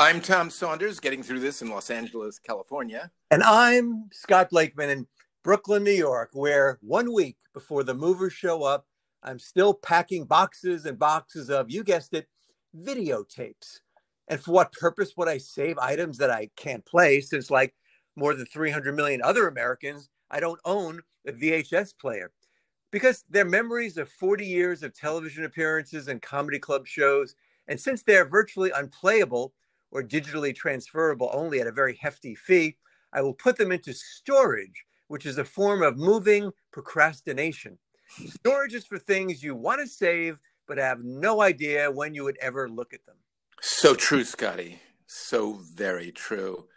I'm Tom Saunders, getting through this in Los Angeles, California. And I'm Scott Blakeman in Brooklyn, New York, where one week before the movers show up, I'm still packing boxes and boxes of, you guessed it, videotapes. And for what purpose would I save items that I can't play since, like more than 300 million other Americans, I don't own a VHS player? Because they're memories of 40 years of television appearances and comedy club shows. And since they're virtually unplayable or digitally transferable only at a very hefty fee, I will put them into storage, which is a form of moving procrastination. Storage is for things you want to save, but have no idea when you would ever look at them. So true, Scotty. So very true.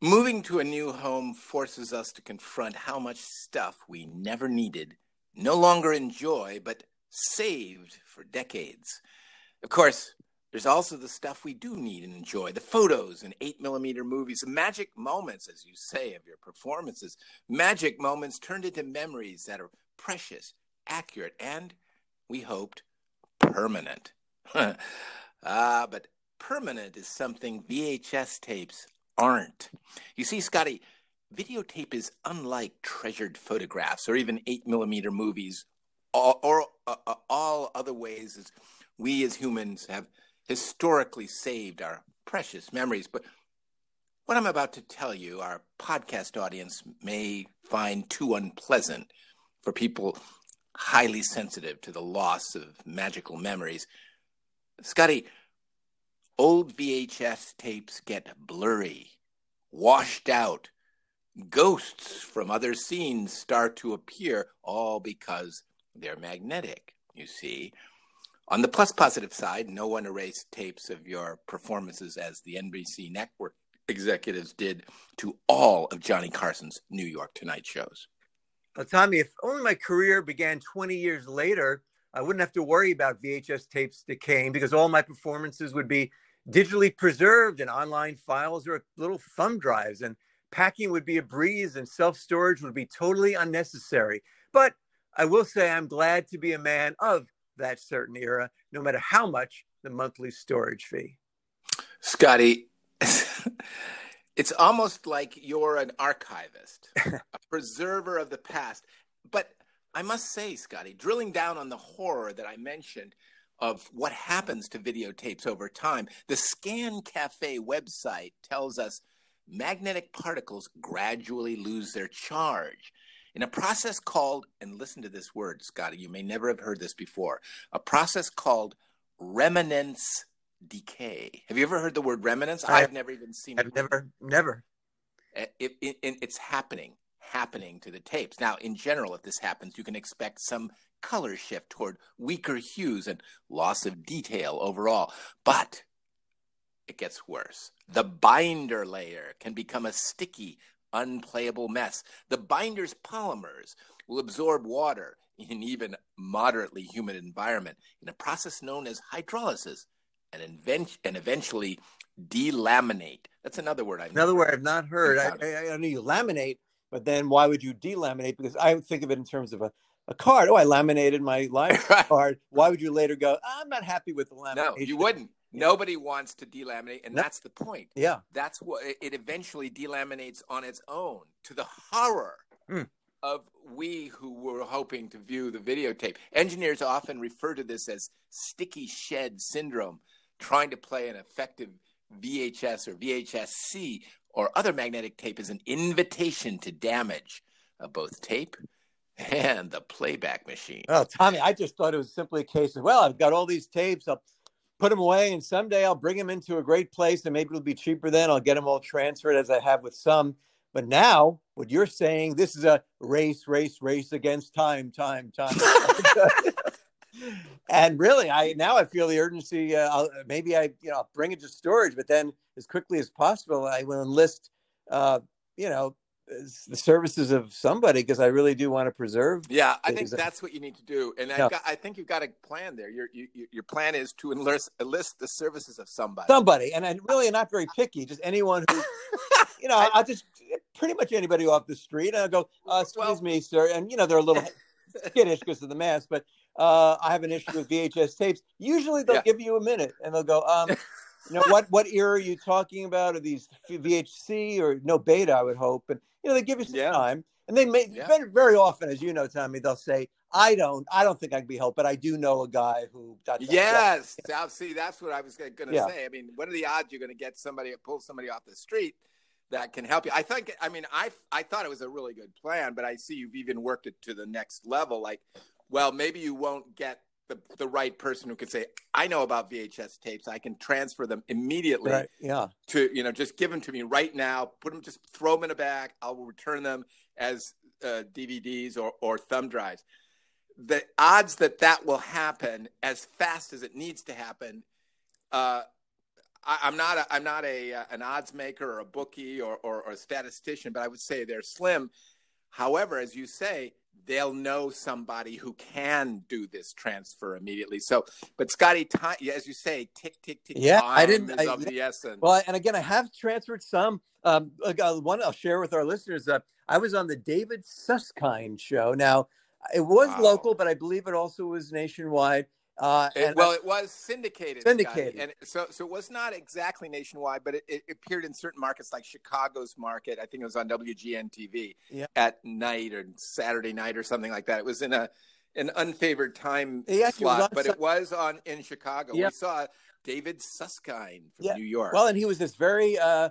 Moving to a new home forces us to confront how much stuff we never needed, no longer enjoy, but saved for decades. Of course, there's also the stuff we do need and enjoy the photos and 8 millimeter movies, the magic moments, as you say, of your performances. Magic moments turned into memories that are precious, accurate, and, we hoped, permanent. ah, but permanent is something VHS tapes aren't. You see, Scotty, videotape is unlike treasured photographs or even 8 millimeter movies or, or uh, uh, all other ways we as humans have historically saved our precious memories. But what I'm about to tell you, our podcast audience may find too unpleasant for people highly sensitive to the loss of magical memories. Scotty, old VHS tapes get blurry, washed out. Ghosts from other scenes start to appear, all because they're magnetic, you see. On the plus positive side, no one erased tapes of your performances as the NBC network executives did to all of Johnny Carson's New York Tonight shows. Well, Tommy, if only my career began 20 years later, I wouldn't have to worry about VHS tapes decaying because all my performances would be digitally preserved in online files or little thumb drives, and packing would be a breeze and self storage would be totally unnecessary. But I will say I'm glad to be a man of that certain era, no matter how much the monthly storage fee. Scotty, it's almost like you're an archivist, a preserver of the past. But I must say, Scotty, drilling down on the horror that I mentioned of what happens to videotapes over time, the Scan Cafe website tells us magnetic particles gradually lose their charge in a process called, and listen to this word, Scotty, you may never have heard this before, a process called remanence decay. Have you ever heard the word remanence? I, have never even seen I've it. never, never. Eh, it, it, it, it's happening, happening to the tapes. Now, in general, if this happens, you can expect some color shift toward weaker hues and loss of detail overall. But it gets worse. The binder layer can become a sticky, unplayable mess. The binder's polymers will absorb water in an even moderately humid environment in a process known as hydrolysis and, invent- and eventually delaminate. That's another word I've another word I've not heard. I, I, I know you laminate, but then why would you delaminate? Because I would think of it in terms of a, a card. Oh, I laminated my life card. Why would you later go? I'm not happy with the lamination. No, you wouldn't. Nobody wants to delaminate, and that's the point. Yeah, that's what it eventually delaminates on its own to the horror mm. of we who were hoping to view the videotape. Engineers often refer to this as sticky shed syndrome, trying to play an effective VHS or VHS-C or other magnetic tape is an invitation to damage of both tape and the playback machine. Oh, Tommy, I just thought it was simply a case of well, I've got all these tapes. I'll put them away, and someday I'll bring them into a great place, and maybe it'll be cheaper then. I'll get them all transferred as I have with some. But now, what you're saying, this is a race, race, race against time, time, time. and really, I now I feel the urgency. Uh, maybe I, you know, I'll bring it to storage, but then as quickly as possible, I will enlist, uh, you know, the services of somebody because I really do want to preserve. Yeah, I think that's what you need to do, and yeah. got, I think you've got a plan there. Your you, your plan is to enlist enlist the services of somebody. Somebody, and I really not very picky. Just anyone who, you know, I, will just pretty much anybody off the street. And I go, uh, excuse well, me, sir, and you know they're a little skittish because of the mask, but uh, I have an issue with VHS tapes. Usually they'll yeah. give you a minute and they'll go, um, you know what what era are you talking about? Are these VHC or no beta? I would hope, and you know they give you some Yeah. time, and they may Yeah. very, often, as you know, Tommy, they'll say, "I don't, I don't think I can be helped, but I do know a guy who." dot, dot, dot." Yes, now see, that's what I was going to Yeah. say. I mean, what are the odds you're going to get somebody pull somebody off the street that can help you? I think. I mean, I I thought it was a really good plan, but I see you've even worked it to the next level. Like, well, maybe you won't get the the right person who can say, "I know about VHS tapes. I can transfer them immediately Right. Yeah. to you know just give them to me right now. Put them, just throw them in a bag. I'll return them as uh, DVDs or or thumb drives." the odds that that will happen as fast as it needs to happen uh, I, I'm not a, I'm not a uh, an odds maker or a bookie or, or, or a statistician, but I would say they're slim. However, as you say, they'll know somebody who can do this transfer immediately. So, but Scotty, time, as you say, tick tick tick. Yeah, I didn't- I- of the essence. Well, and again, I have transferred some. Um, like, uh, one I'll share with our listeners. Uh, I was on the David Susskind show. Now, it was Wow. local, but I believe it also was nationwide. Uh, It- and well, it was syndicated. Scotty, Syndicated. and so so it was not exactly nationwide, but it, it appeared in certain markets like Chicago's market. I think it was on WGN TV Yeah. at night or Saturday night or something like that. It was in a an unfavored time was slot, but it was on in Chicago. Yeah. We saw David Susskind from Yeah. New York. well, and he was this very, uh,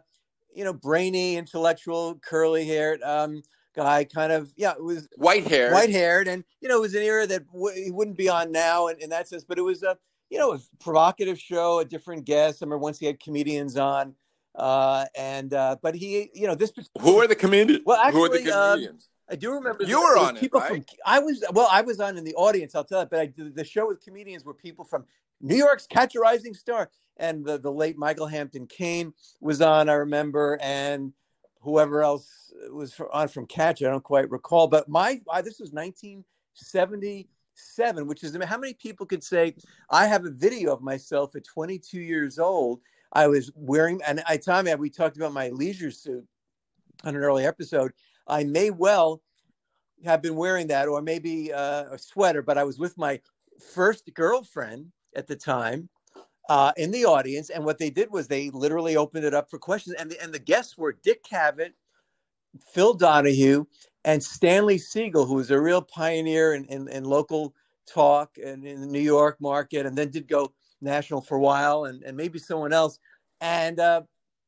you know, brainy, intellectual, curly-haired um, guy. Kind of, yeah, it was white hair. white-haired, and you know, it was an era that w- he wouldn't be on now in, in that sense. But it was a, you know, a provocative show, a different guest. I remember once he had comedians on, uh, and uh, but he, you know, this. Who are the comedians? Well, Who are the actually, um. I do remember You were on it, people right? from. I was well. I was on in the audience. I'll tell you, but I, the, the show with comedians were people from New York's Catch a Rising Star, and the the late Michael Hampton Kane was on. I remember, and whoever else was on from Catch. I don't quite recall, but my this was 1977, which is how many people could say I have a video of myself at 22 years old. I was wearing, and I Tommy, we talked about my leisure suit on an early episode. I may well have been wearing that, or maybe uh, a sweater, but I was with my first girlfriend at the time uh, in the audience. And what they did was they literally opened it up for questions. And the, and the guests were Dick Cavett, Phil Donahue, and Stanley Siegel, who was a real pioneer in, in, in local talk and in the New York market, and then did go national for a while, and, and maybe someone else. And uh,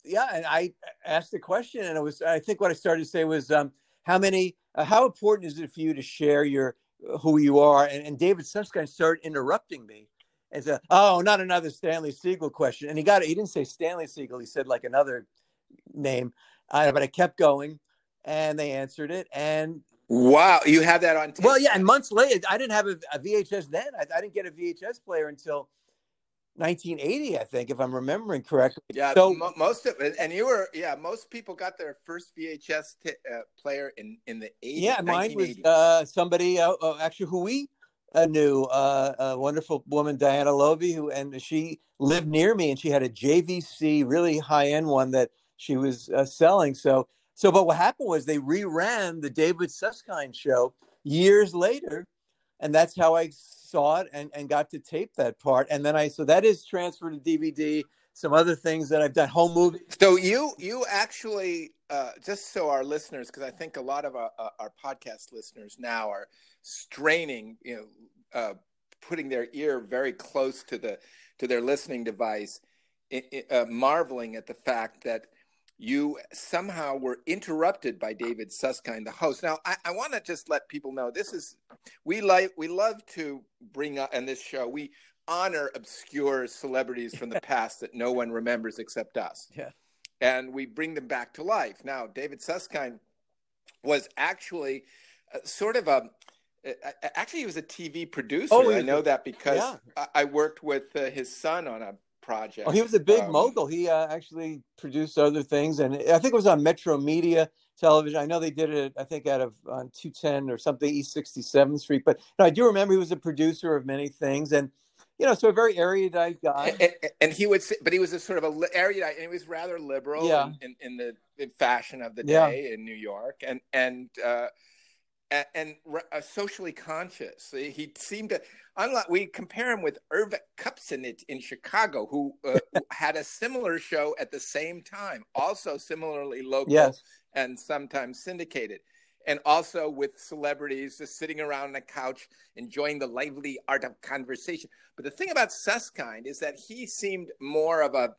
yeah, and I asked the question, and it was I think what I started to say was, um, how many, uh, how important is it for you to share your who you are? And, and David Susskind started interrupting me and said, "Oh, not another Stanley Siegel question." And he got it. He didn't say Stanley Siegel. He said like another name, uh, but I kept going, and they answered it. And Wow, you have that on tape. well, yeah, and months later, I didn't have a, a VHS then. I, I didn't get a VHS player until 1980, I think, if I'm remembering correctly. Yeah, So- mo- most of it, and you were, yeah, most people got their first VHS t- uh, player in in the 80s. Yeah, mine was uh, somebody uh, uh, actually who we knew, uh, a wonderful woman, Diana Lovey, who and she lived near me, and she had a JVC, really high end one that she was uh, selling. So, so, but what happened was they reran the David Susskind show years later, and that's how I saw it and and got to tape that part. And then I so that is transferred to DVD. Some other things that I've done, home movie. So you you actually uh, just so our listeners, because I think a lot of our, uh, our podcast listeners now are straining, you know, uh, putting their ear very close to the to their listening device, i- i- uh, marveling at the fact that you somehow were interrupted by David Susskind, the host. Now, I, I want to just let people know this is we like we love to bring up in this show we honor obscure celebrities from the past that no one remembers except us. Yeah. And we bring them back to life. Now, David Susskind was actually uh, sort of a actually he was a TV producer. Oh, I know a- that because yeah. I, I worked with uh, his son on a project. Oh, he was a big Um, mogul. He uh, actually produced other things, and I think it was on Metromedia Television. I know they did it. I think out of on two ten or something, East Sixty Seventh Street. But no, I do remember he was a producer of many things, and you know, so a very erudite guy. and, and- he would say, but he was a sort of a erudite, and he was rather liberal Yeah. in, in, the in fashion of the Yeah. day in New York, and and uh, and, uh, socially conscious. He seemed to, unlike we compare him with Irv Kupcinet in Chicago, who, uh, had a similar show at the same time, also similarly local yes. and sometimes syndicated. And also with celebrities just sitting around on a couch enjoying the lively art of conversation. But the thing about Susskind is that he seemed more of a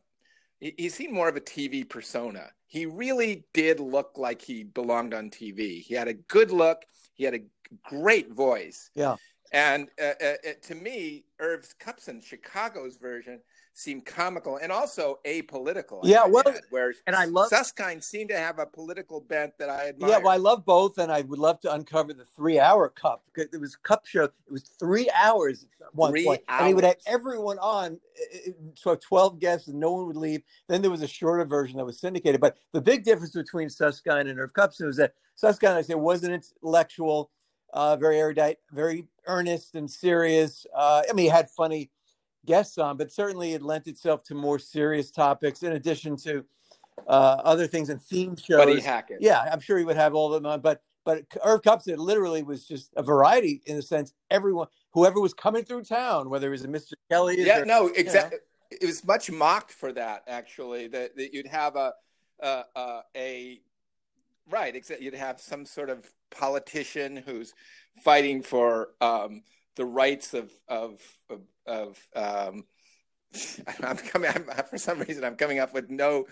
he seemed more of a TV persona. He really did look like he belonged on TV. He had a good look. He had a great voice. Yeah. And uh, uh, to me, Irv Kupcinet, Chicago's version, seemed comical and also apolitical. Yeah, well, where and I love Susskind seemed to have a political bent that I admire. Yeah, well, I love both, and I would love to uncover the three-hour cup. It was cup show. It was three hours one three point, hours. and he would have everyone on. So twelve guests, and no one would leave. Then there was a shorter version that was syndicated. But the big difference between Susskind and Irv Kupcinet was that Susskind, I say, wasn't intellectual, uh, very erudite, very earnest and serious. Uh, I mean, he had funny guests on, but certainly it lent itself to more serious topics in addition to uh, other things and theme shows. Buddy Hackett. Yeah, I'm sure he would have all of them on, but but Irv Kupcinet literally was just a variety in a sense. Everyone, whoever was coming through town, whether it was a Mr. Kelly, yeah, or, no, exactly. You know. It was much mocked for that, actually. That, that you'd have a uh, uh, a right, except you'd have some sort of politician who's fighting for um, the rights of of of, of um, I'm coming I'm, for some reason I'm coming up with no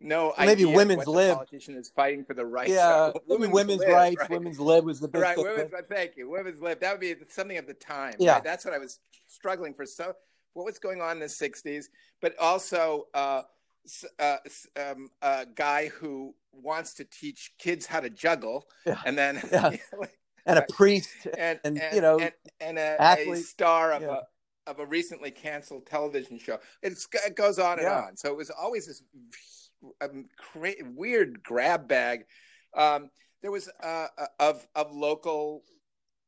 no maybe women's lib politician is fighting for the rights yeah women's, women's lib, rights right? women's lib was the best right women's thank you women's lib that would be something of the time yeah right? that's what I was struggling for so what was going on in the 60s but also uh, uh, um, a guy who wants to teach kids how to juggle yeah. and then yeah. and a priest and, and, and you know and, and a, athlete. a, star of yeah. a of a recently canceled television show. It's, it goes on and yeah. on. So it was always this um, cra- weird grab bag. Um, there was uh, of of local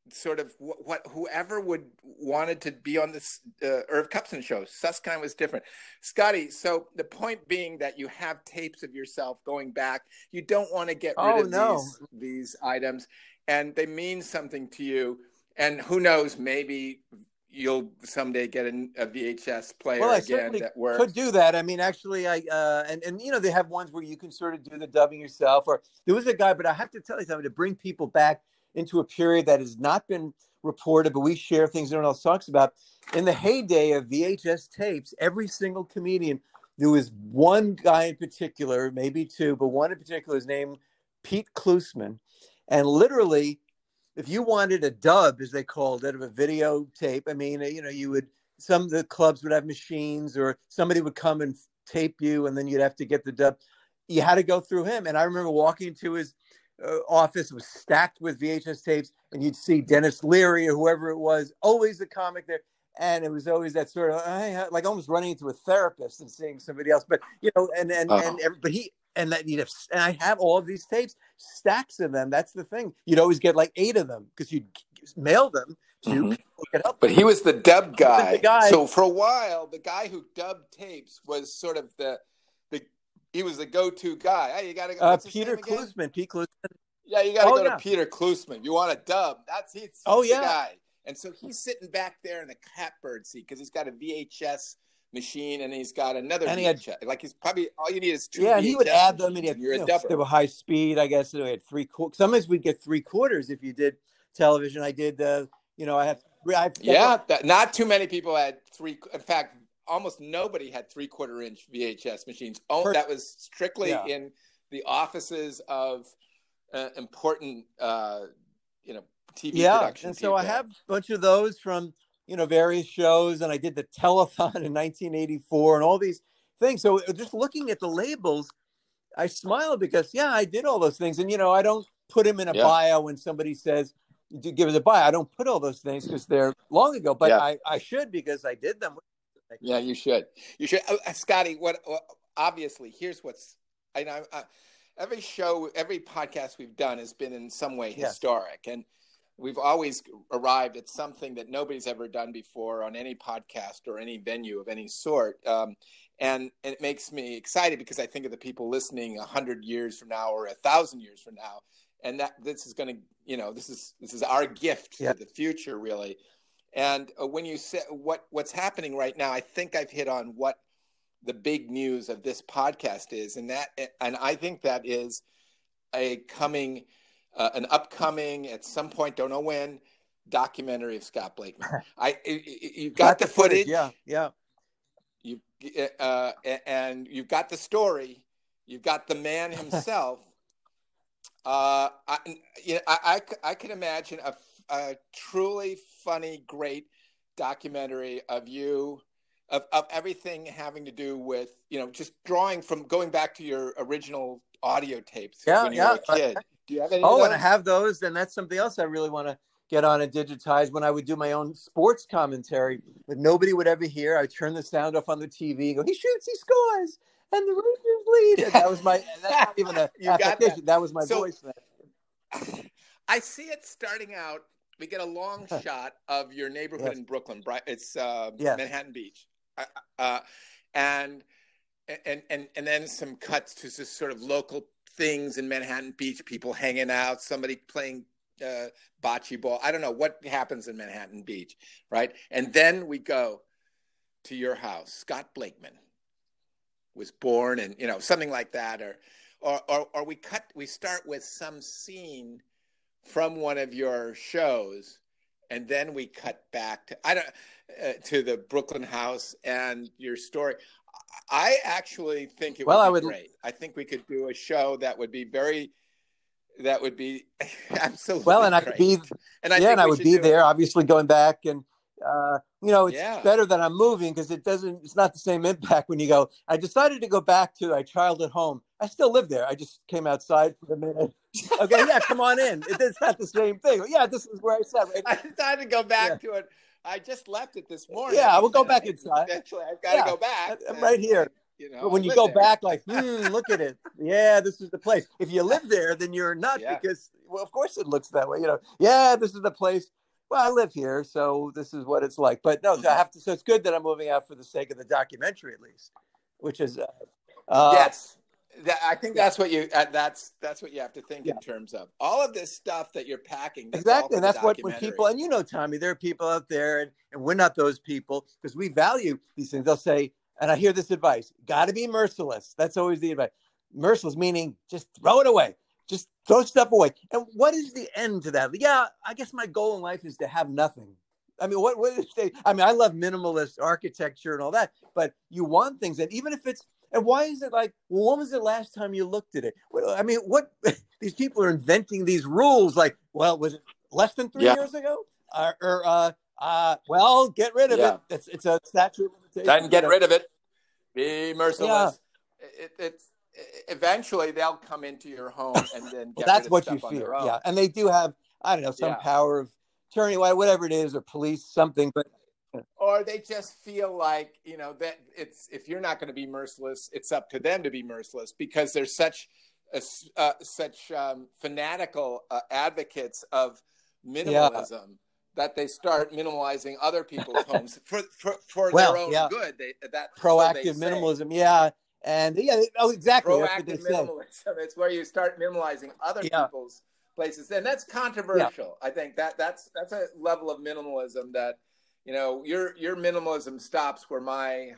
sort of what, what, whoever would wanted to be on this uh, Irv Kupcinet show. Susskind was different. Scotty, so the point being that you have tapes of yourself going back. You don't want to get rid oh, of no. these these items and they mean something to you. And who knows, maybe you'll someday get a, a VHS player well, I again that works. Could do that. I mean, actually, I uh, and and you know they have ones where you can sort of do the dubbing yourself. Or there was a guy, but I have to tell you something to bring people back into a period that has not been reported, but we share things no one else talks about. In the heyday of VHS tapes, every single comedian, there was one guy in particular, maybe two, but one in particular is named Pete Klusman. And literally, if you wanted a dub, as they called it, of a videotape, I mean, you know, you would, some of the clubs would have machines or somebody would come and tape you and then you'd have to get the dub. You had to go through him. And I remember walking into his uh, office, it was stacked with VHS tapes, and you'd see Denis Leary or whoever it was, always the comic there. And it was always that sort of like almost running into a therapist and seeing somebody else. But you know, and and oh. and but he and that you'd have, and I have all of these tapes, stacks of them. That's the thing. You'd always get like eight of them because you'd mail them to mm-hmm. But he was the dub guy. The guy. So for a while, the guy who dubbed tapes was sort of the the he was the go-to guy. Hey, you got to go. Uh, Peter Klusman. Pete Klusman. Yeah, you got to Oh, go yeah. to Peter Klusman. You want a dub? That's he's, he's Oh, the yeah. guy. And so he's sitting back there in the catbird seat because he's got a VHS machine and he's got another And he had- VHS. like he's probably all you need is two. Yeah, and he would add them, and he had, you're you a know, they were high speed. I guess so we had three quarters. Sometimes we'd get three quarters if you did television. I did, uh, you know, I have. I have Yeah, that, not too many people had three. In fact, almost nobody had three quarter inch VHS machines. Oh, that was strictly Yeah. in the offices of uh, important, uh, you know, TV yeah production. and so i have a bunch of those from you know various shows and i did the telethon in 1984 and all these things so uh, just looking at the labels i smile because yeah i did all those things and you know i don't put them in a Yeah. bio when somebody says "Do- give us a bio i don't put all those things because they're long ago but Yeah. I, I should because i did them Yeah, you should. You should, uh, uh, Scotty. What? what obviously, here's what's. I know. Uh, every show, every podcast we've done has been in some way Yes. historic, and we've always arrived at something that nobody's ever done before on any podcast or any venue of any sort. Um, and, and it makes me excited because I think of the people listening a hundred years from now or a thousand years from now, and that this is going to you know this is this is our gift Yeah. to the future really and uh, when you say what what's happening right now i think i've hit on what the big news of this podcast is and that and i think that is a coming uh, an upcoming at some point don't know when documentary of scott blakeman. I I- you've got, the footage. Yeah, yeah. you uh, and you've got the story. You've got the man himself. Uh, I, you know, I, I, I can imagine a, a truly funny great documentary of you of, of everything having to do with you know just drawing from going back to your original audio tapes Yeah, when you yeah. were a kid do you have any Oh, and I have those, then that's something else I really want to get on and digitize. When I would do my own sports commentary that nobody would ever hear, I turn the sound off on the TV and go, "He shoots, he scores, and the Rangers lead." And that was my. That's not even a You got that. That. was my So- voice. I see it starting out. We get a long shot of your neighborhood Yes. in Brooklyn. It's uh, Yes. Manhattan Beach, uh, uh, and and and and then some cuts to just sort of local things in Manhattan Beach. People hanging out, somebody playing uh, bocce ball. I don't know what happens in Manhattan Beach, right? And then we go to your house. Scott Blakeman was born, and you know something like that, or or or, or we cut. We start with some scene from one of your shows and then we cut back to i don't uh, to the brooklyn house and your story i actually think it Well, would be I would- great i think we could do a show that would be very that would be absolutely Well, and I could be and I yeah, think and I would be do it. there, obviously going back and. Uh, you know, it's Yeah. better that I'm moving because it doesn't. It's not the same impact when you go. I decided to go back to my childhood home. I still live there. I just came outside for a minute. Okay, yeah, come on in. It, it's not the same thing. Yeah, this is where I sat. Right? i decided to go back to it i just left it this morning Yeah, we'll go back inside. eventually i've got to Yeah, go back I'm and, right here. you know But when you go there. back, like, hmm, look at it. Yeah, this is the place. If you live there, then you're not Yeah. because, well, of course it looks that way. You know, yeah, this is the place. Well, I live here, so this is what it's like. But no. I have to. So it's good that I'm moving out for the sake of the documentary, at least, which is, uh, uh, yes that, i think that's what you uh, that's that's what you have to think Yeah. in terms of all of this stuff that you're packing exactly. And that's what when people, and you know, Tommy, there are people out there, and, and we're not those people because we value these things. They'll say, and I hear this advice: got to be merciless. That's always the advice. Merciless meaning just throw it away. Just throw stuff away. And what is the end to that? Yeah, I guess my goal in life is to have nothing. I mean, what, what is they, I mean, I love minimalist architecture and all that, but you want things, and even if it's, and why is it like, well, when was the last time you looked at it? Well, I mean, what these people are inventing these rules, like, well, was it less than three Yeah. years ago? Or, or uh, uh, well, get rid of Yeah. it. It's, it's a statute of limitations. then get rid of it be merciless it, it's eventually they'll come into your home and then Well, get that's rid of what you fear. Yeah. And they do have, I don't know, some Yeah. power of attorney, wha- whatever it is, or police, something. But or they just feel like you know that it's if you're not going to be merciless it's up to them to be merciless because they're such uh, such um, fanatical uh, advocates of minimalism that they start minimalizing other people's homes for for, for Well, their own yeah. good they that proactive say. minimalism. Yeah. And yeah, oh, exactly. That's what they proactive say. minimalism. It's where you start minimalizing other Yeah. people's places, and that's controversial. I think that that's that's a level of minimalism that you know your your minimalism stops where my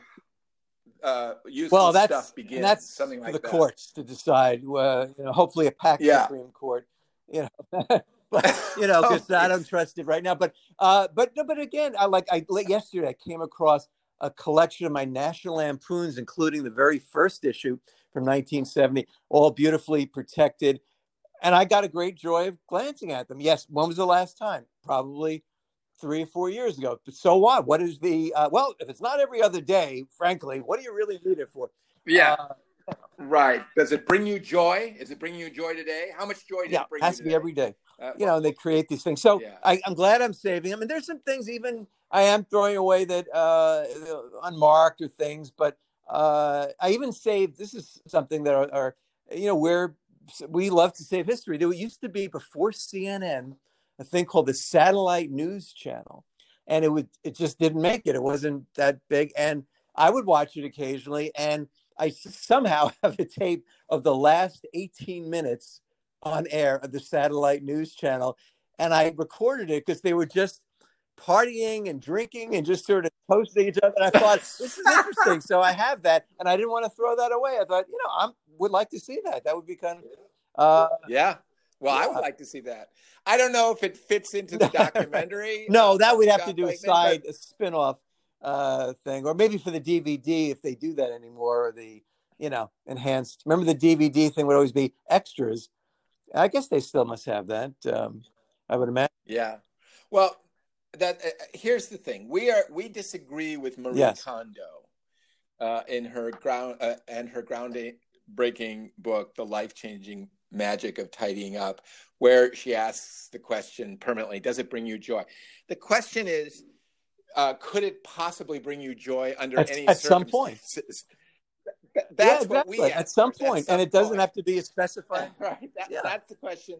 uh, Well, that's stuff begins. that's something like that. for the that. courts to decide. Uh, you know, hopefully a packed Yeah. Supreme Court. You know, but you know, because Oh, I don't trust it right now. But uh, but no, but again, I like I yesterday I came across a collection of my National Lampoons, including the very first issue from 1970, all beautifully protected. And I got a great joy of glancing at them. Yes, when was the last time? Probably three or four years ago. So what? What is the uh, well? If it's not every other day, frankly, what do you really need it for? Yeah, Uh, right. Does it bring you joy? Is it bringing you joy today? How much joy does yeah, it bring it has you to be every day. Uh, You know, and they create these things. So Yeah. I, I'm glad I'm saving them. And there's some things even I am throwing away that uh, unmarked or things, but uh, I even saved. This is something that are, are you know, we're we love to save history. There used to be before CNN a thing called the Satellite News Channel, and it would it just didn't make it. It wasn't that big, and I would watch it occasionally, and i somehow have a tape of the last 18 minutes on air of the satellite news channel, and I recorded it because they were just partying and drinking and just sort of posting each other. And I thought this is interesting, so I have that, and I didn't want to throw that away. I thought, you know, I would like to see that. That would be kind of uh, yeah. Well, yeah. I would like to see that. I don't know if it fits into the documentary. no, that we'd have to do a side but... a spin-off uh, thing, or maybe for the DVD if they do that anymore. Or the you know enhanced. Remember the DVD thing would always be extras. I guess they still must have that. Um, I would imagine. Yeah. Well, that uh, here's the thing: we are we disagree with Marie yes. Kondo uh, in her ground uh, and her groundbreaking book, "The Life Changing Magic of Tidying Up," where she asks the question permanently: Does it bring you joy? The question is, uh, could it possibly bring you joy under at, any at some point? That's yeah, exactly. what we at some point, some and it doesn't have to be a specified. Right. That, yeah. That's the question.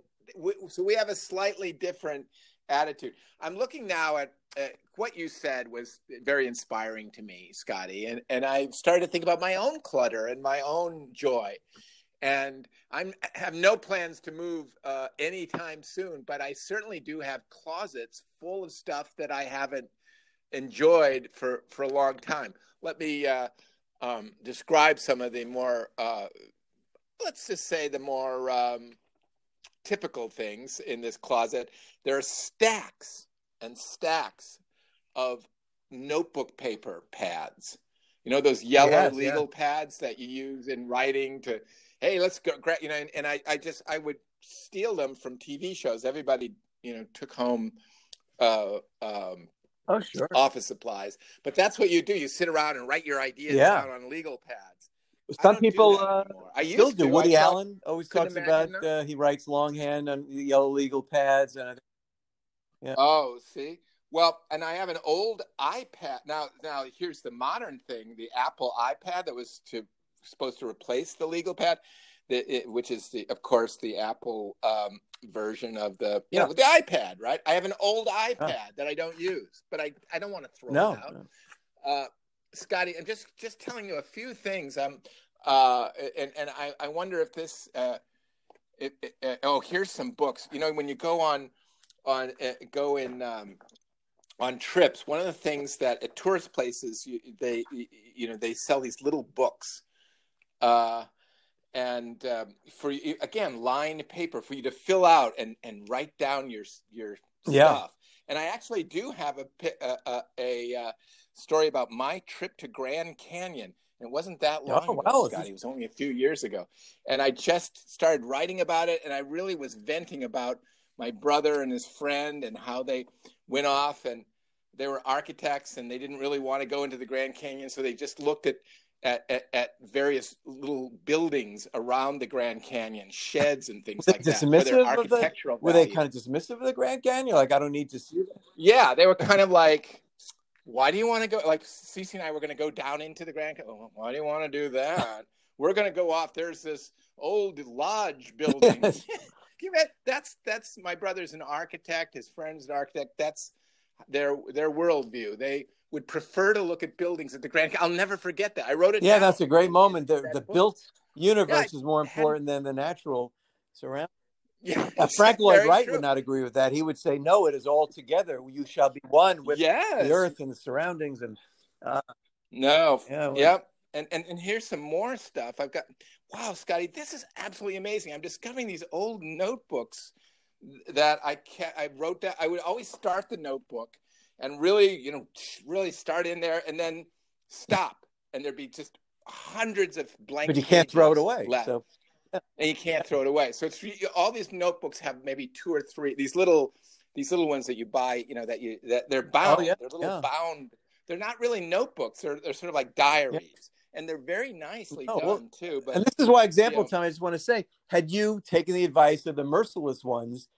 So we have a slightly different attitude. I'm looking now at, at, what you said was very inspiring to me, Scotty, and and I started to think about my own clutter and my own joy. And I have no plans to move uh, anytime soon, but I certainly do have closets full of stuff that I haven't enjoyed for for a long time. Let me uh, um, describe some of the more, uh, let's just say, the more um, typical things in this closet. There are stacks and stacks of notebook paper pads. You know those yellow yes, legal yeah. pads that you use in writing to, hey, let's go. Great, you know, and, and I, I just I would steal them from TV shows. Everybody, you know, took home uh, um, oh sure office supplies, but that's what you do. You sit around and write your ideas yeah. down on legal pads. Some people uh, I still do. Woody Allen always talks about uh, he writes longhand on yellow legal pads, and yeah. Oh, see, well, and I have an old iPad now. Now here's the modern thing: the Apple iPad that was to supposed to replace the legal pad, the, it, which is the, of course, the Apple um, version of the you yeah. know the iPad. Right? I have an old iPad oh. that I don't use, but I I don't want to throw no, it out. No. Uh, Scotty, I'm just just telling you a few things. Um, uh, and and I, I wonder if this. Uh, it, it, uh, oh, here's some books. You know, when you go on on uh, go in um, on trips, one of the things that at tourist places you, they you know they sell these little books, uh, and um, for you again lined paper for you to fill out and and write down your your yeah. stuff. And I actually do have a a, a, a uh, story about my trip to Grand Canyon. It wasn't that long oh, ago, wow. Scott. It was only a few years ago. And I just started writing about it, and I really was venting about my brother and his friend and how they went off and they were architects and they didn't really want to go into the Grand Canyon, so they just looked at at, at, at various little buildings around the Grand Canyon, sheds and things like that. Dismissive architectural. The, were they kind of dismissive of the Grand Canyon? Like, I don't need to see that. Yeah, they were kind of like, why do you want to go? Like Cece and I were going to go down into the Grand. Oh, why do you want to do that? we're going to go off. There's this old lodge building. that's that's my brother's an architect. His friend's an architect. That's their their worldview. They would prefer to look at buildings at the Grand. I'll never forget that. I wrote it. Yeah, that's a great moment. The, the built universe yeah, is more important had... than the natural surroundings. Yeah, uh, Frank Lloyd Wright true. would not agree with that. He would say, "No, it is all together. You shall be one with yes. the earth and the surroundings." And uh, no, yeah, well, yep. And, and and here's some more stuff. I've got. Wow, Scotty, this is absolutely amazing. I'm discovering these old notebooks that I can I wrote that I would always start the notebook and really, you know, really start in there and then stop, and there'd be just hundreds of blank. But you can't throw it away. Left. So and you can't throw it away. So it's all these notebooks have maybe two or three these little these little ones that you buy, you know, that you that they're oh, bound. Oh, yeah. They're little yeah. bound. They're not really notebooks. They're they're sort of like diaries. And they're very nicely oh, done well, too. But and this is why example you know, time. I just want to say, had you taken the advice of the merciless ones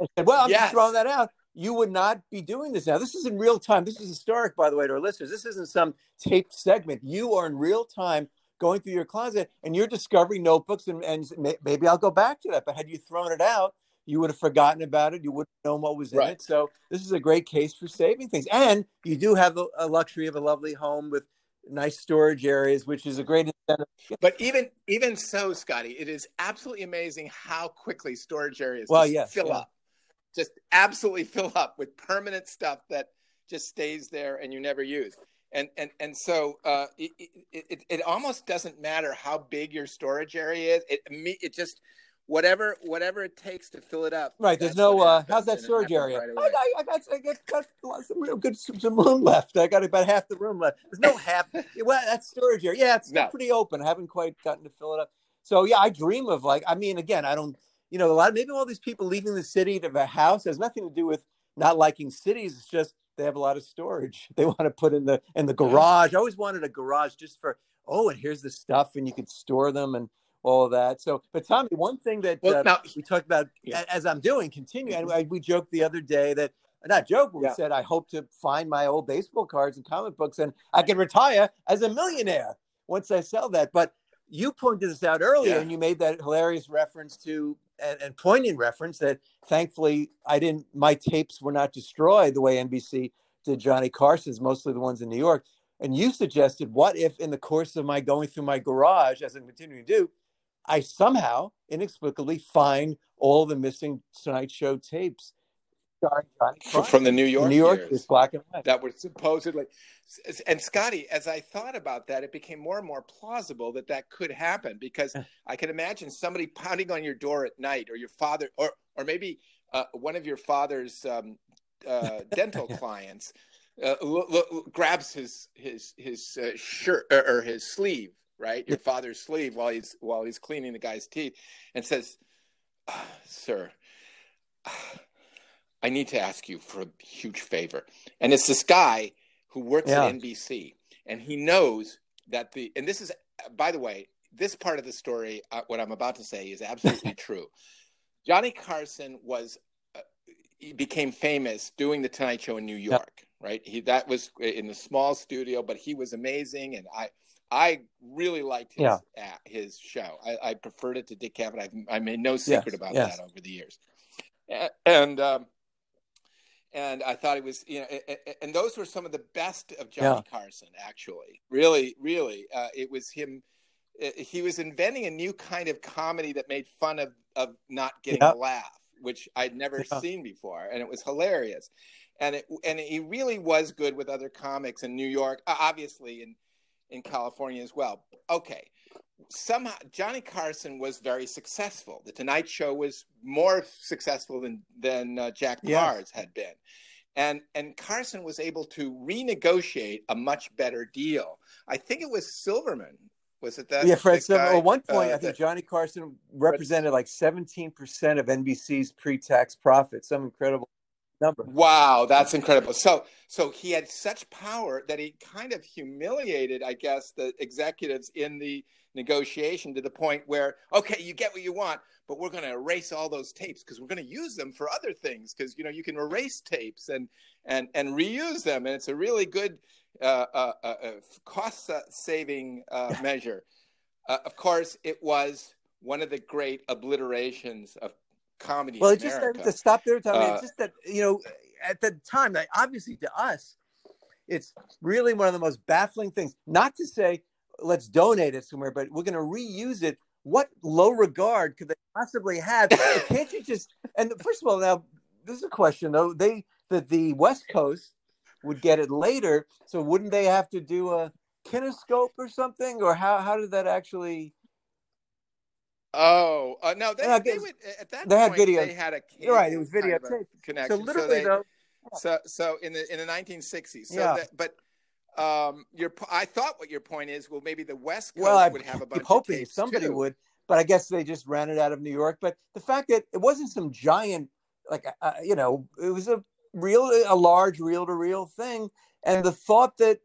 and said, "Well, I'm yes. just throwing that out," you would not be doing this now. This is in real time. This is historic, by the way, to our listeners. This isn't some taped segment. You are in real time going through your closet and you're discovering notebooks and, and maybe I'll go back to that. But had you thrown it out, you would have forgotten about it. You wouldn't know what was in right. it. So this is a great case for saving things. And you do have a luxury of a lovely home with nice storage areas, which is a great incentive. But even even so, Scotty, it is absolutely amazing how quickly storage areas Well, yes, fill yeah. up, just absolutely fill up with permanent stuff that just stays there and you never use. And and and so uh, it, it it it almost doesn't matter how big your storage area is. It it just whatever whatever it takes to fill it up. Right. There's no. Uh, how's that storage area? right I. I, I got, I got, got some real good some, some room left. I got about half the room left. There's no half. well, that's storage area. Yeah, it's No. pretty open. I haven't quite gotten to fill it up. So yeah, I dream of like. I mean, again, I don't. You know, a lot. Maybe all these people leaving the city to the house has nothing to do with not liking cities. It's just they have a lot of storage. They want to put in the in the garage. I always wanted a garage just for. Oh, and here's the stuff, and you could store them and all of that. So, but Tommy, one thing that Well, uh, now we talked about Yeah. as I'm doing, continue. And I, we joked the other day that not joke. We Yeah. said I hope to find my old baseball cards and comic books, and I can retire as a millionaire once I sell that. But you pointed this out earlier, Yeah. and you made that hilarious reference to and, and poignant reference that thankfully I didn't. My tapes were not destroyed the way NBC did Johnny Carson's, mostly the ones in New York. And you suggested, what if in the course of my going through my garage, as I'm continuing to do, I somehow inexplicably find all the missing Tonight Show tapes starring Johnny F- Carson. from the New York New York, years. it's black and white. that were supposedly and scotty as i thought about that it became more and more plausible that that could happen because i can imagine somebody pounding on your door at night or your father or or maybe uh, one of your father's um, uh, dental clients uh, lo- lo- grabs his his his uh, shirt or, or his sleeve right your father's sleeve while he's while he's cleaning the guy's teeth and says "Ah, sir I need to ask you for a huge favor. And it's this guy who works Yeah. at NBC, and he knows that the and this is by the way, this part of the story, uh, what I'm about to say, is absolutely true. Johnny Carson was uh, he became famous doing the Tonight Show in New York, right? He that was in the small studio, but he was amazing, and I I really liked his Yeah. his show. I, I preferred it to Dick Cavett. I've, I made no secret about yes. that over the years, A- and. Um, and I thought it was, you know, and those were some of the best of Johnny Carson. Actually, really, really, uh, it was him. uh, He was inventing a new kind of comedy that made fun of of not getting Yeah. a laugh, which I'd never Yeah. seen before, and it was hilarious. And it and he really was good with other comics in New York, obviously in in California as well. Okay, somehow Johnny Carson was very successful. The Tonight Show was more successful than than uh, Jack. Paar's had been, and and Carson was able to renegotiate a much better deal. I think it was Silverman. Was it that? yeah, Fred. guy, at one point, uh, I think that- Johnny Carson represented like 17% of NBC's pre-tax profit. Some incredible number. Wow, that's incredible. So so he had such power that he kind of humiliated, I guess, the executives in the negotiation to the point where, okay, you get what you want, but we're going to erase all those tapes because we're going to use them for other things because you know you can erase tapes and and and reuse them, and it's a really good uh, uh, uh, uh, cost saving uh, measure. Uh, of course, it was one of the great obliterations of comedy. Well, just to stop there, Tommy. Uh, it's just that you know, at the time, like, obviously to us, it's really one of the most baffling things. Not to say let's donate it somewhere, but we're going to reuse it. What low regard could they possibly have? Can't you just? And first of all, now this is a question though. They that the West Coast would get it later, so wouldn't they have to do a kinescope or something, or how how did that actually? Oh uh, no, they, Yeah, they would at that they had point video- they had a You're right, it was cable kind of connection. So literally they, though, so so in the in the 1960s. So Yeah. that, but um, your I thought what your point is. Well, maybe the West Coast Well, I would have a bunch hoping of tapes somebody too. would, but I guess they just ran it out of New York. But the fact that it wasn't some giant, like uh, you know, it was a real, a large reel to reel thing, and the thought that,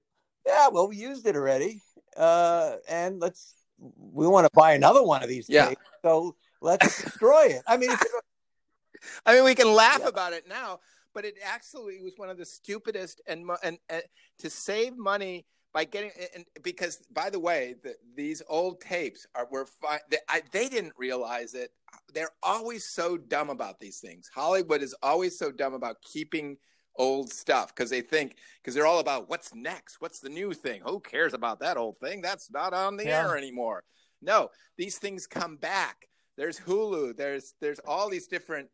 yeah, well, we used it already, uh, and let's, we want to buy another one of these Yeah. tapes, so let's destroy it. I mean, I mean, we can laugh Yeah. about it now, but it actually was one of the stupidest and and, and to save money by getting and because by the way, the, these old tapes are were fi- they, I, they didn't realize it. They're always so dumb about these things. Hollywood is always so dumb about keeping old stuff because they think because they're all about what's next, what's the new thing. Who cares about that old thing? That's not on the Yeah. air anymore. No, these things come back. There's Hulu. There's there's all these different.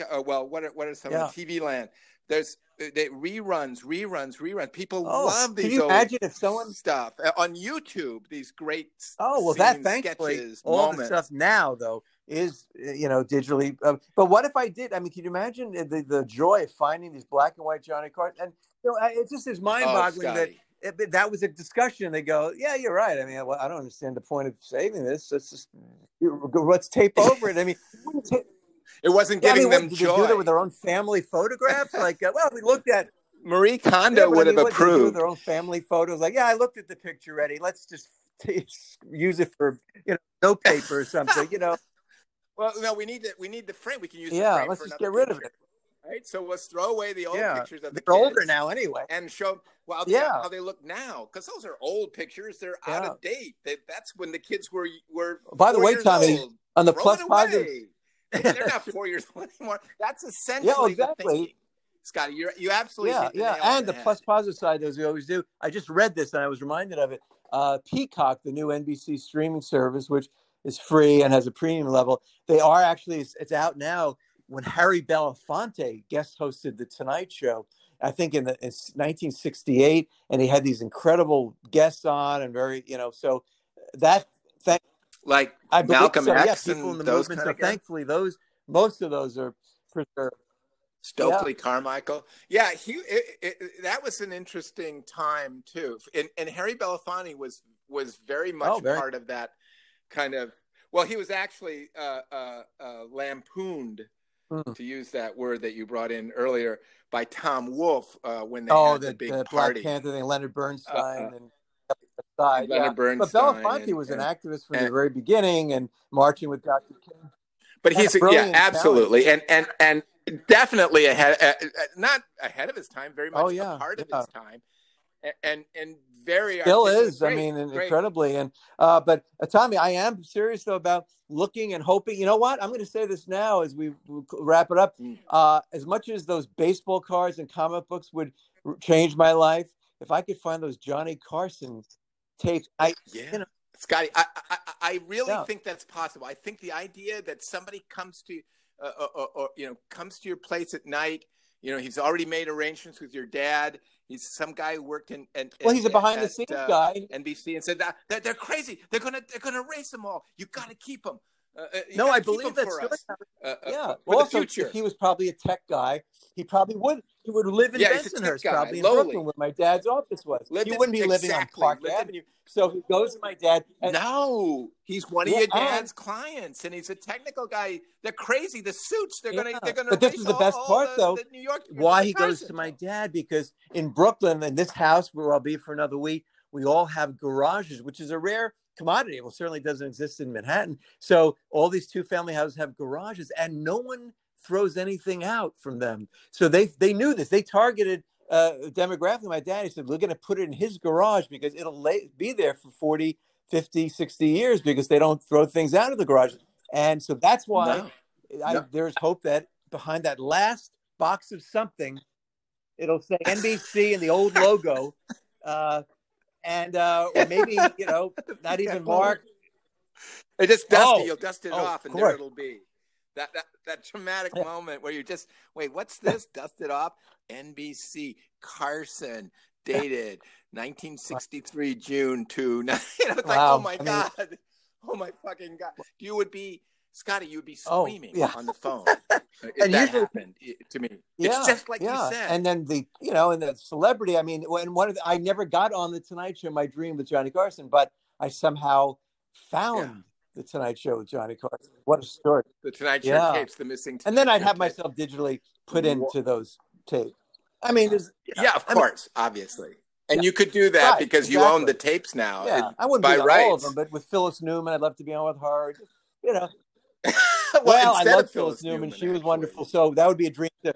Uh, well, what are, what are some Yeah. TV land? There's uh, they, reruns, reruns, reruns. People Oh, love these can you old imagine if someone stuff uh, on YouTube. These great Oh well, that thankfully sketches, all moments. the stuff now though is uh, you know digitally. Uh, but what if I did? I mean, can you imagine the the joy of finding these black and white Johnny Carson? And you know, it just is Oh, mind-boggling that it, that was a discussion. They go, yeah, you're right. I mean, well, I don't understand the point of saving this. Let's just let's tape over it. I mean, ta- it wasn't I giving mean, what, them did joy. they do that with their own family photographs? Like, uh, well, we looked at Marie Kondo Yeah, but I would mean, have what, approved. their own family photos. Like, yeah, I looked at the picture ready. Let's just use it for you know note paper or something. You know, Well, no, we need to, we need the frame. We can use the yeah. frame Let's for just get rid of it. Right. So let's throw away the old Yeah, pictures of the they're older now anyway. and show well Yeah. yeah. how they look now because those are old pictures. They're out of date. They, that's when the kids were were. By the way, Tommy, old. On the Throw positive, away. They're not four years old anymore. That's essentially Yeah, exactly. the thinking. Scotty, you're you absolutely yeah, yeah. on And the head. plus positive side, as we always do. I just read this and I was reminded of it. Uh, Peacock, the new NBC streaming service, which is free and has a premium level, they are actually it's, it's out now. When Harry Belafonte guest hosted the Tonight Show, I think in the in 1968, and he had these incredible guests on and very, you know, so that thank like I Malcolm so. X yeah, people in the those movement. So thankfully, those most of those are preserved. Stokely Carmichael. Yeah, he it, it, that was an interesting time too. And and Harry Belafonte was was very oh, much Oh, very- part of that kind of. Well, he was actually uh, uh, uh, lampooned, Hmm. to use that word that you brought in earlier, by Tom Wolfe uh, when they oh, had the, the, big the Black. Panther thing, Leonard Bernstein uh, and Leonard yeah. But Bernstein Belafonte and- was an and- activist from the very beginning and marching with Dr. King. but Yeah, he's yeah, brilliant absolutely, and and and definitely ahead, uh, uh, not ahead of his time, very much Oh, yeah, a part of his time, and and, and very Still is, I mean, great. incredibly. And uh, but uh, Tommy, I am serious though about looking and hoping. You know what? I'm going to say this now as we wrap it up. Mm. Uh, as much as those baseball cards and comic books would r- change my life, if I could find those Johnny Carson tapes, I Yeah. you know, Scotty, I, I, I- really Yeah. think that's possible. I think the idea that somebody comes to, uh, or, or, or, you know, comes to your place at night. You know, he's already made arrangements with your dad. He's some guy who worked in. and well, he's a at- behind-the-scenes uh, guy. NBC and said that, that they're crazy. They're gonna they're gonna erase them all. You got to keep them. Uh, uh, No, I believe that's that for story. us. Uh, uh, Yeah. for, for also, the future. he was probably a tech guy, he probably would. He would live in Yeah, he's a tech Bensonhurst, guy, probably in lowly. Brooklyn, where my dad's office was. Lived he wouldn't be living on exactly, Park lived in- Avenue. So he goes to my dad, and no, he's one of Yeah, your and- dad's clients, and he's a technical guy. They're crazy. The suits, they're gonna, they're gonna. But this is the best part, the- though, the New York. why the he goes to my dad because in Brooklyn, in this house where I'll be for another week, we all have garages, which is a rare commodity. Well, certainly doesn't exist in Manhattan. So all these two family houses have garages, and no one throws anything out from them. So they they knew this. They targeted uh, demographically. My dad he said, "We're going to put it in his garage because it'll lay, be there for 40, 50, 60 years because they don't throw things out of the garage." And so that's why No. I, No. there's hope that behind that last box of something, it'll say NBC and the old logo, uh, and uh, or maybe you know not even Mark. It just dust Oh. it. You'll dust it Oh, off, and there it'll be. That that that traumatic moment where you just wait. What's this? dust it off. NBC Carson dated 1963 June to you know it's like Wow. oh my I mean- god, oh my fucking god. You would be Scotty. You would be Oh, screaming yeah. on the phone uh, if And that usually- happened to me. Yeah, it's just like yeah. you said. And then the you know and the celebrity. I mean, when one of the, I never got on the Tonight Show. My dream with Johnny Carson, but I somehow found the Tonight Show with Johnny Carson. What a story! the Tonight Show Yeah. tapes, the missing. Tapes. And then I'd have myself digitally put into those tapes. I mean, there's Yeah, of I mean- course, obviously. And Yeah. you could do that Right, because you own the tapes now. yeah, It- I wouldn't by be on all of them, but with Phyllis Newman, I'd love to be on with her. You know, well, well, I love Phyllis Newman. She was actually. wonderful. So that would be a dream. To,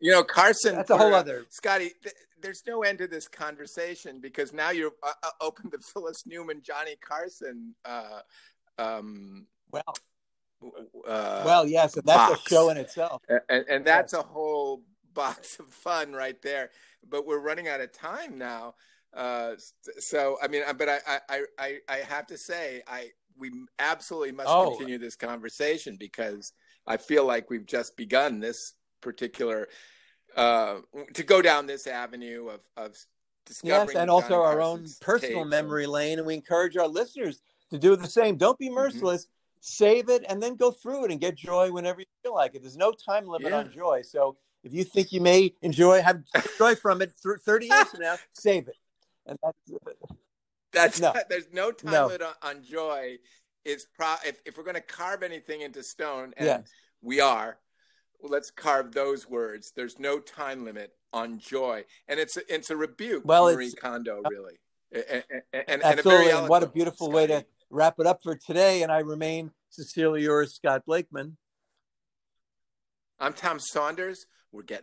You know, Carson. that's a whole her- other. Scotty, th- there's no end to this conversation because now you're uh, uh, open to Phyllis Newman, Johnny Carson. Uh, um, Well, uh, well, yes, that's box. a show in itself. and, and that's a whole box of fun right there. But we're running out of time now. Uh, so I mean, uh, but I, I, I, I have to say, I we absolutely must oh. continue this conversation because I feel like we've just begun this particular uh, to go down this avenue of of discovering. yes, and also our own personal memory lane, and we encourage our listeners to do the same. Don't be mm-hmm. merciless. Mm-hmm. Save it and then go through it and get joy whenever you feel like it. There's no time limit yeah. on joy. So if you think you may enjoy have joy from it 30 years from now, save it. And that's that's no. there's no time no. limit on, on, joy. Is pro if, if we're going to carve anything into stone, and we are, well, let's carve those words. There's no time limit on joy, and it's a, it's a rebuke. Well, Marie Kondo, really, and, and, absolutely. And, and what a beautiful Scotty. way to wrap it up for today. And I remain sincerely yours, Scott Blakeman. I'm Tom Saunders. We're getting.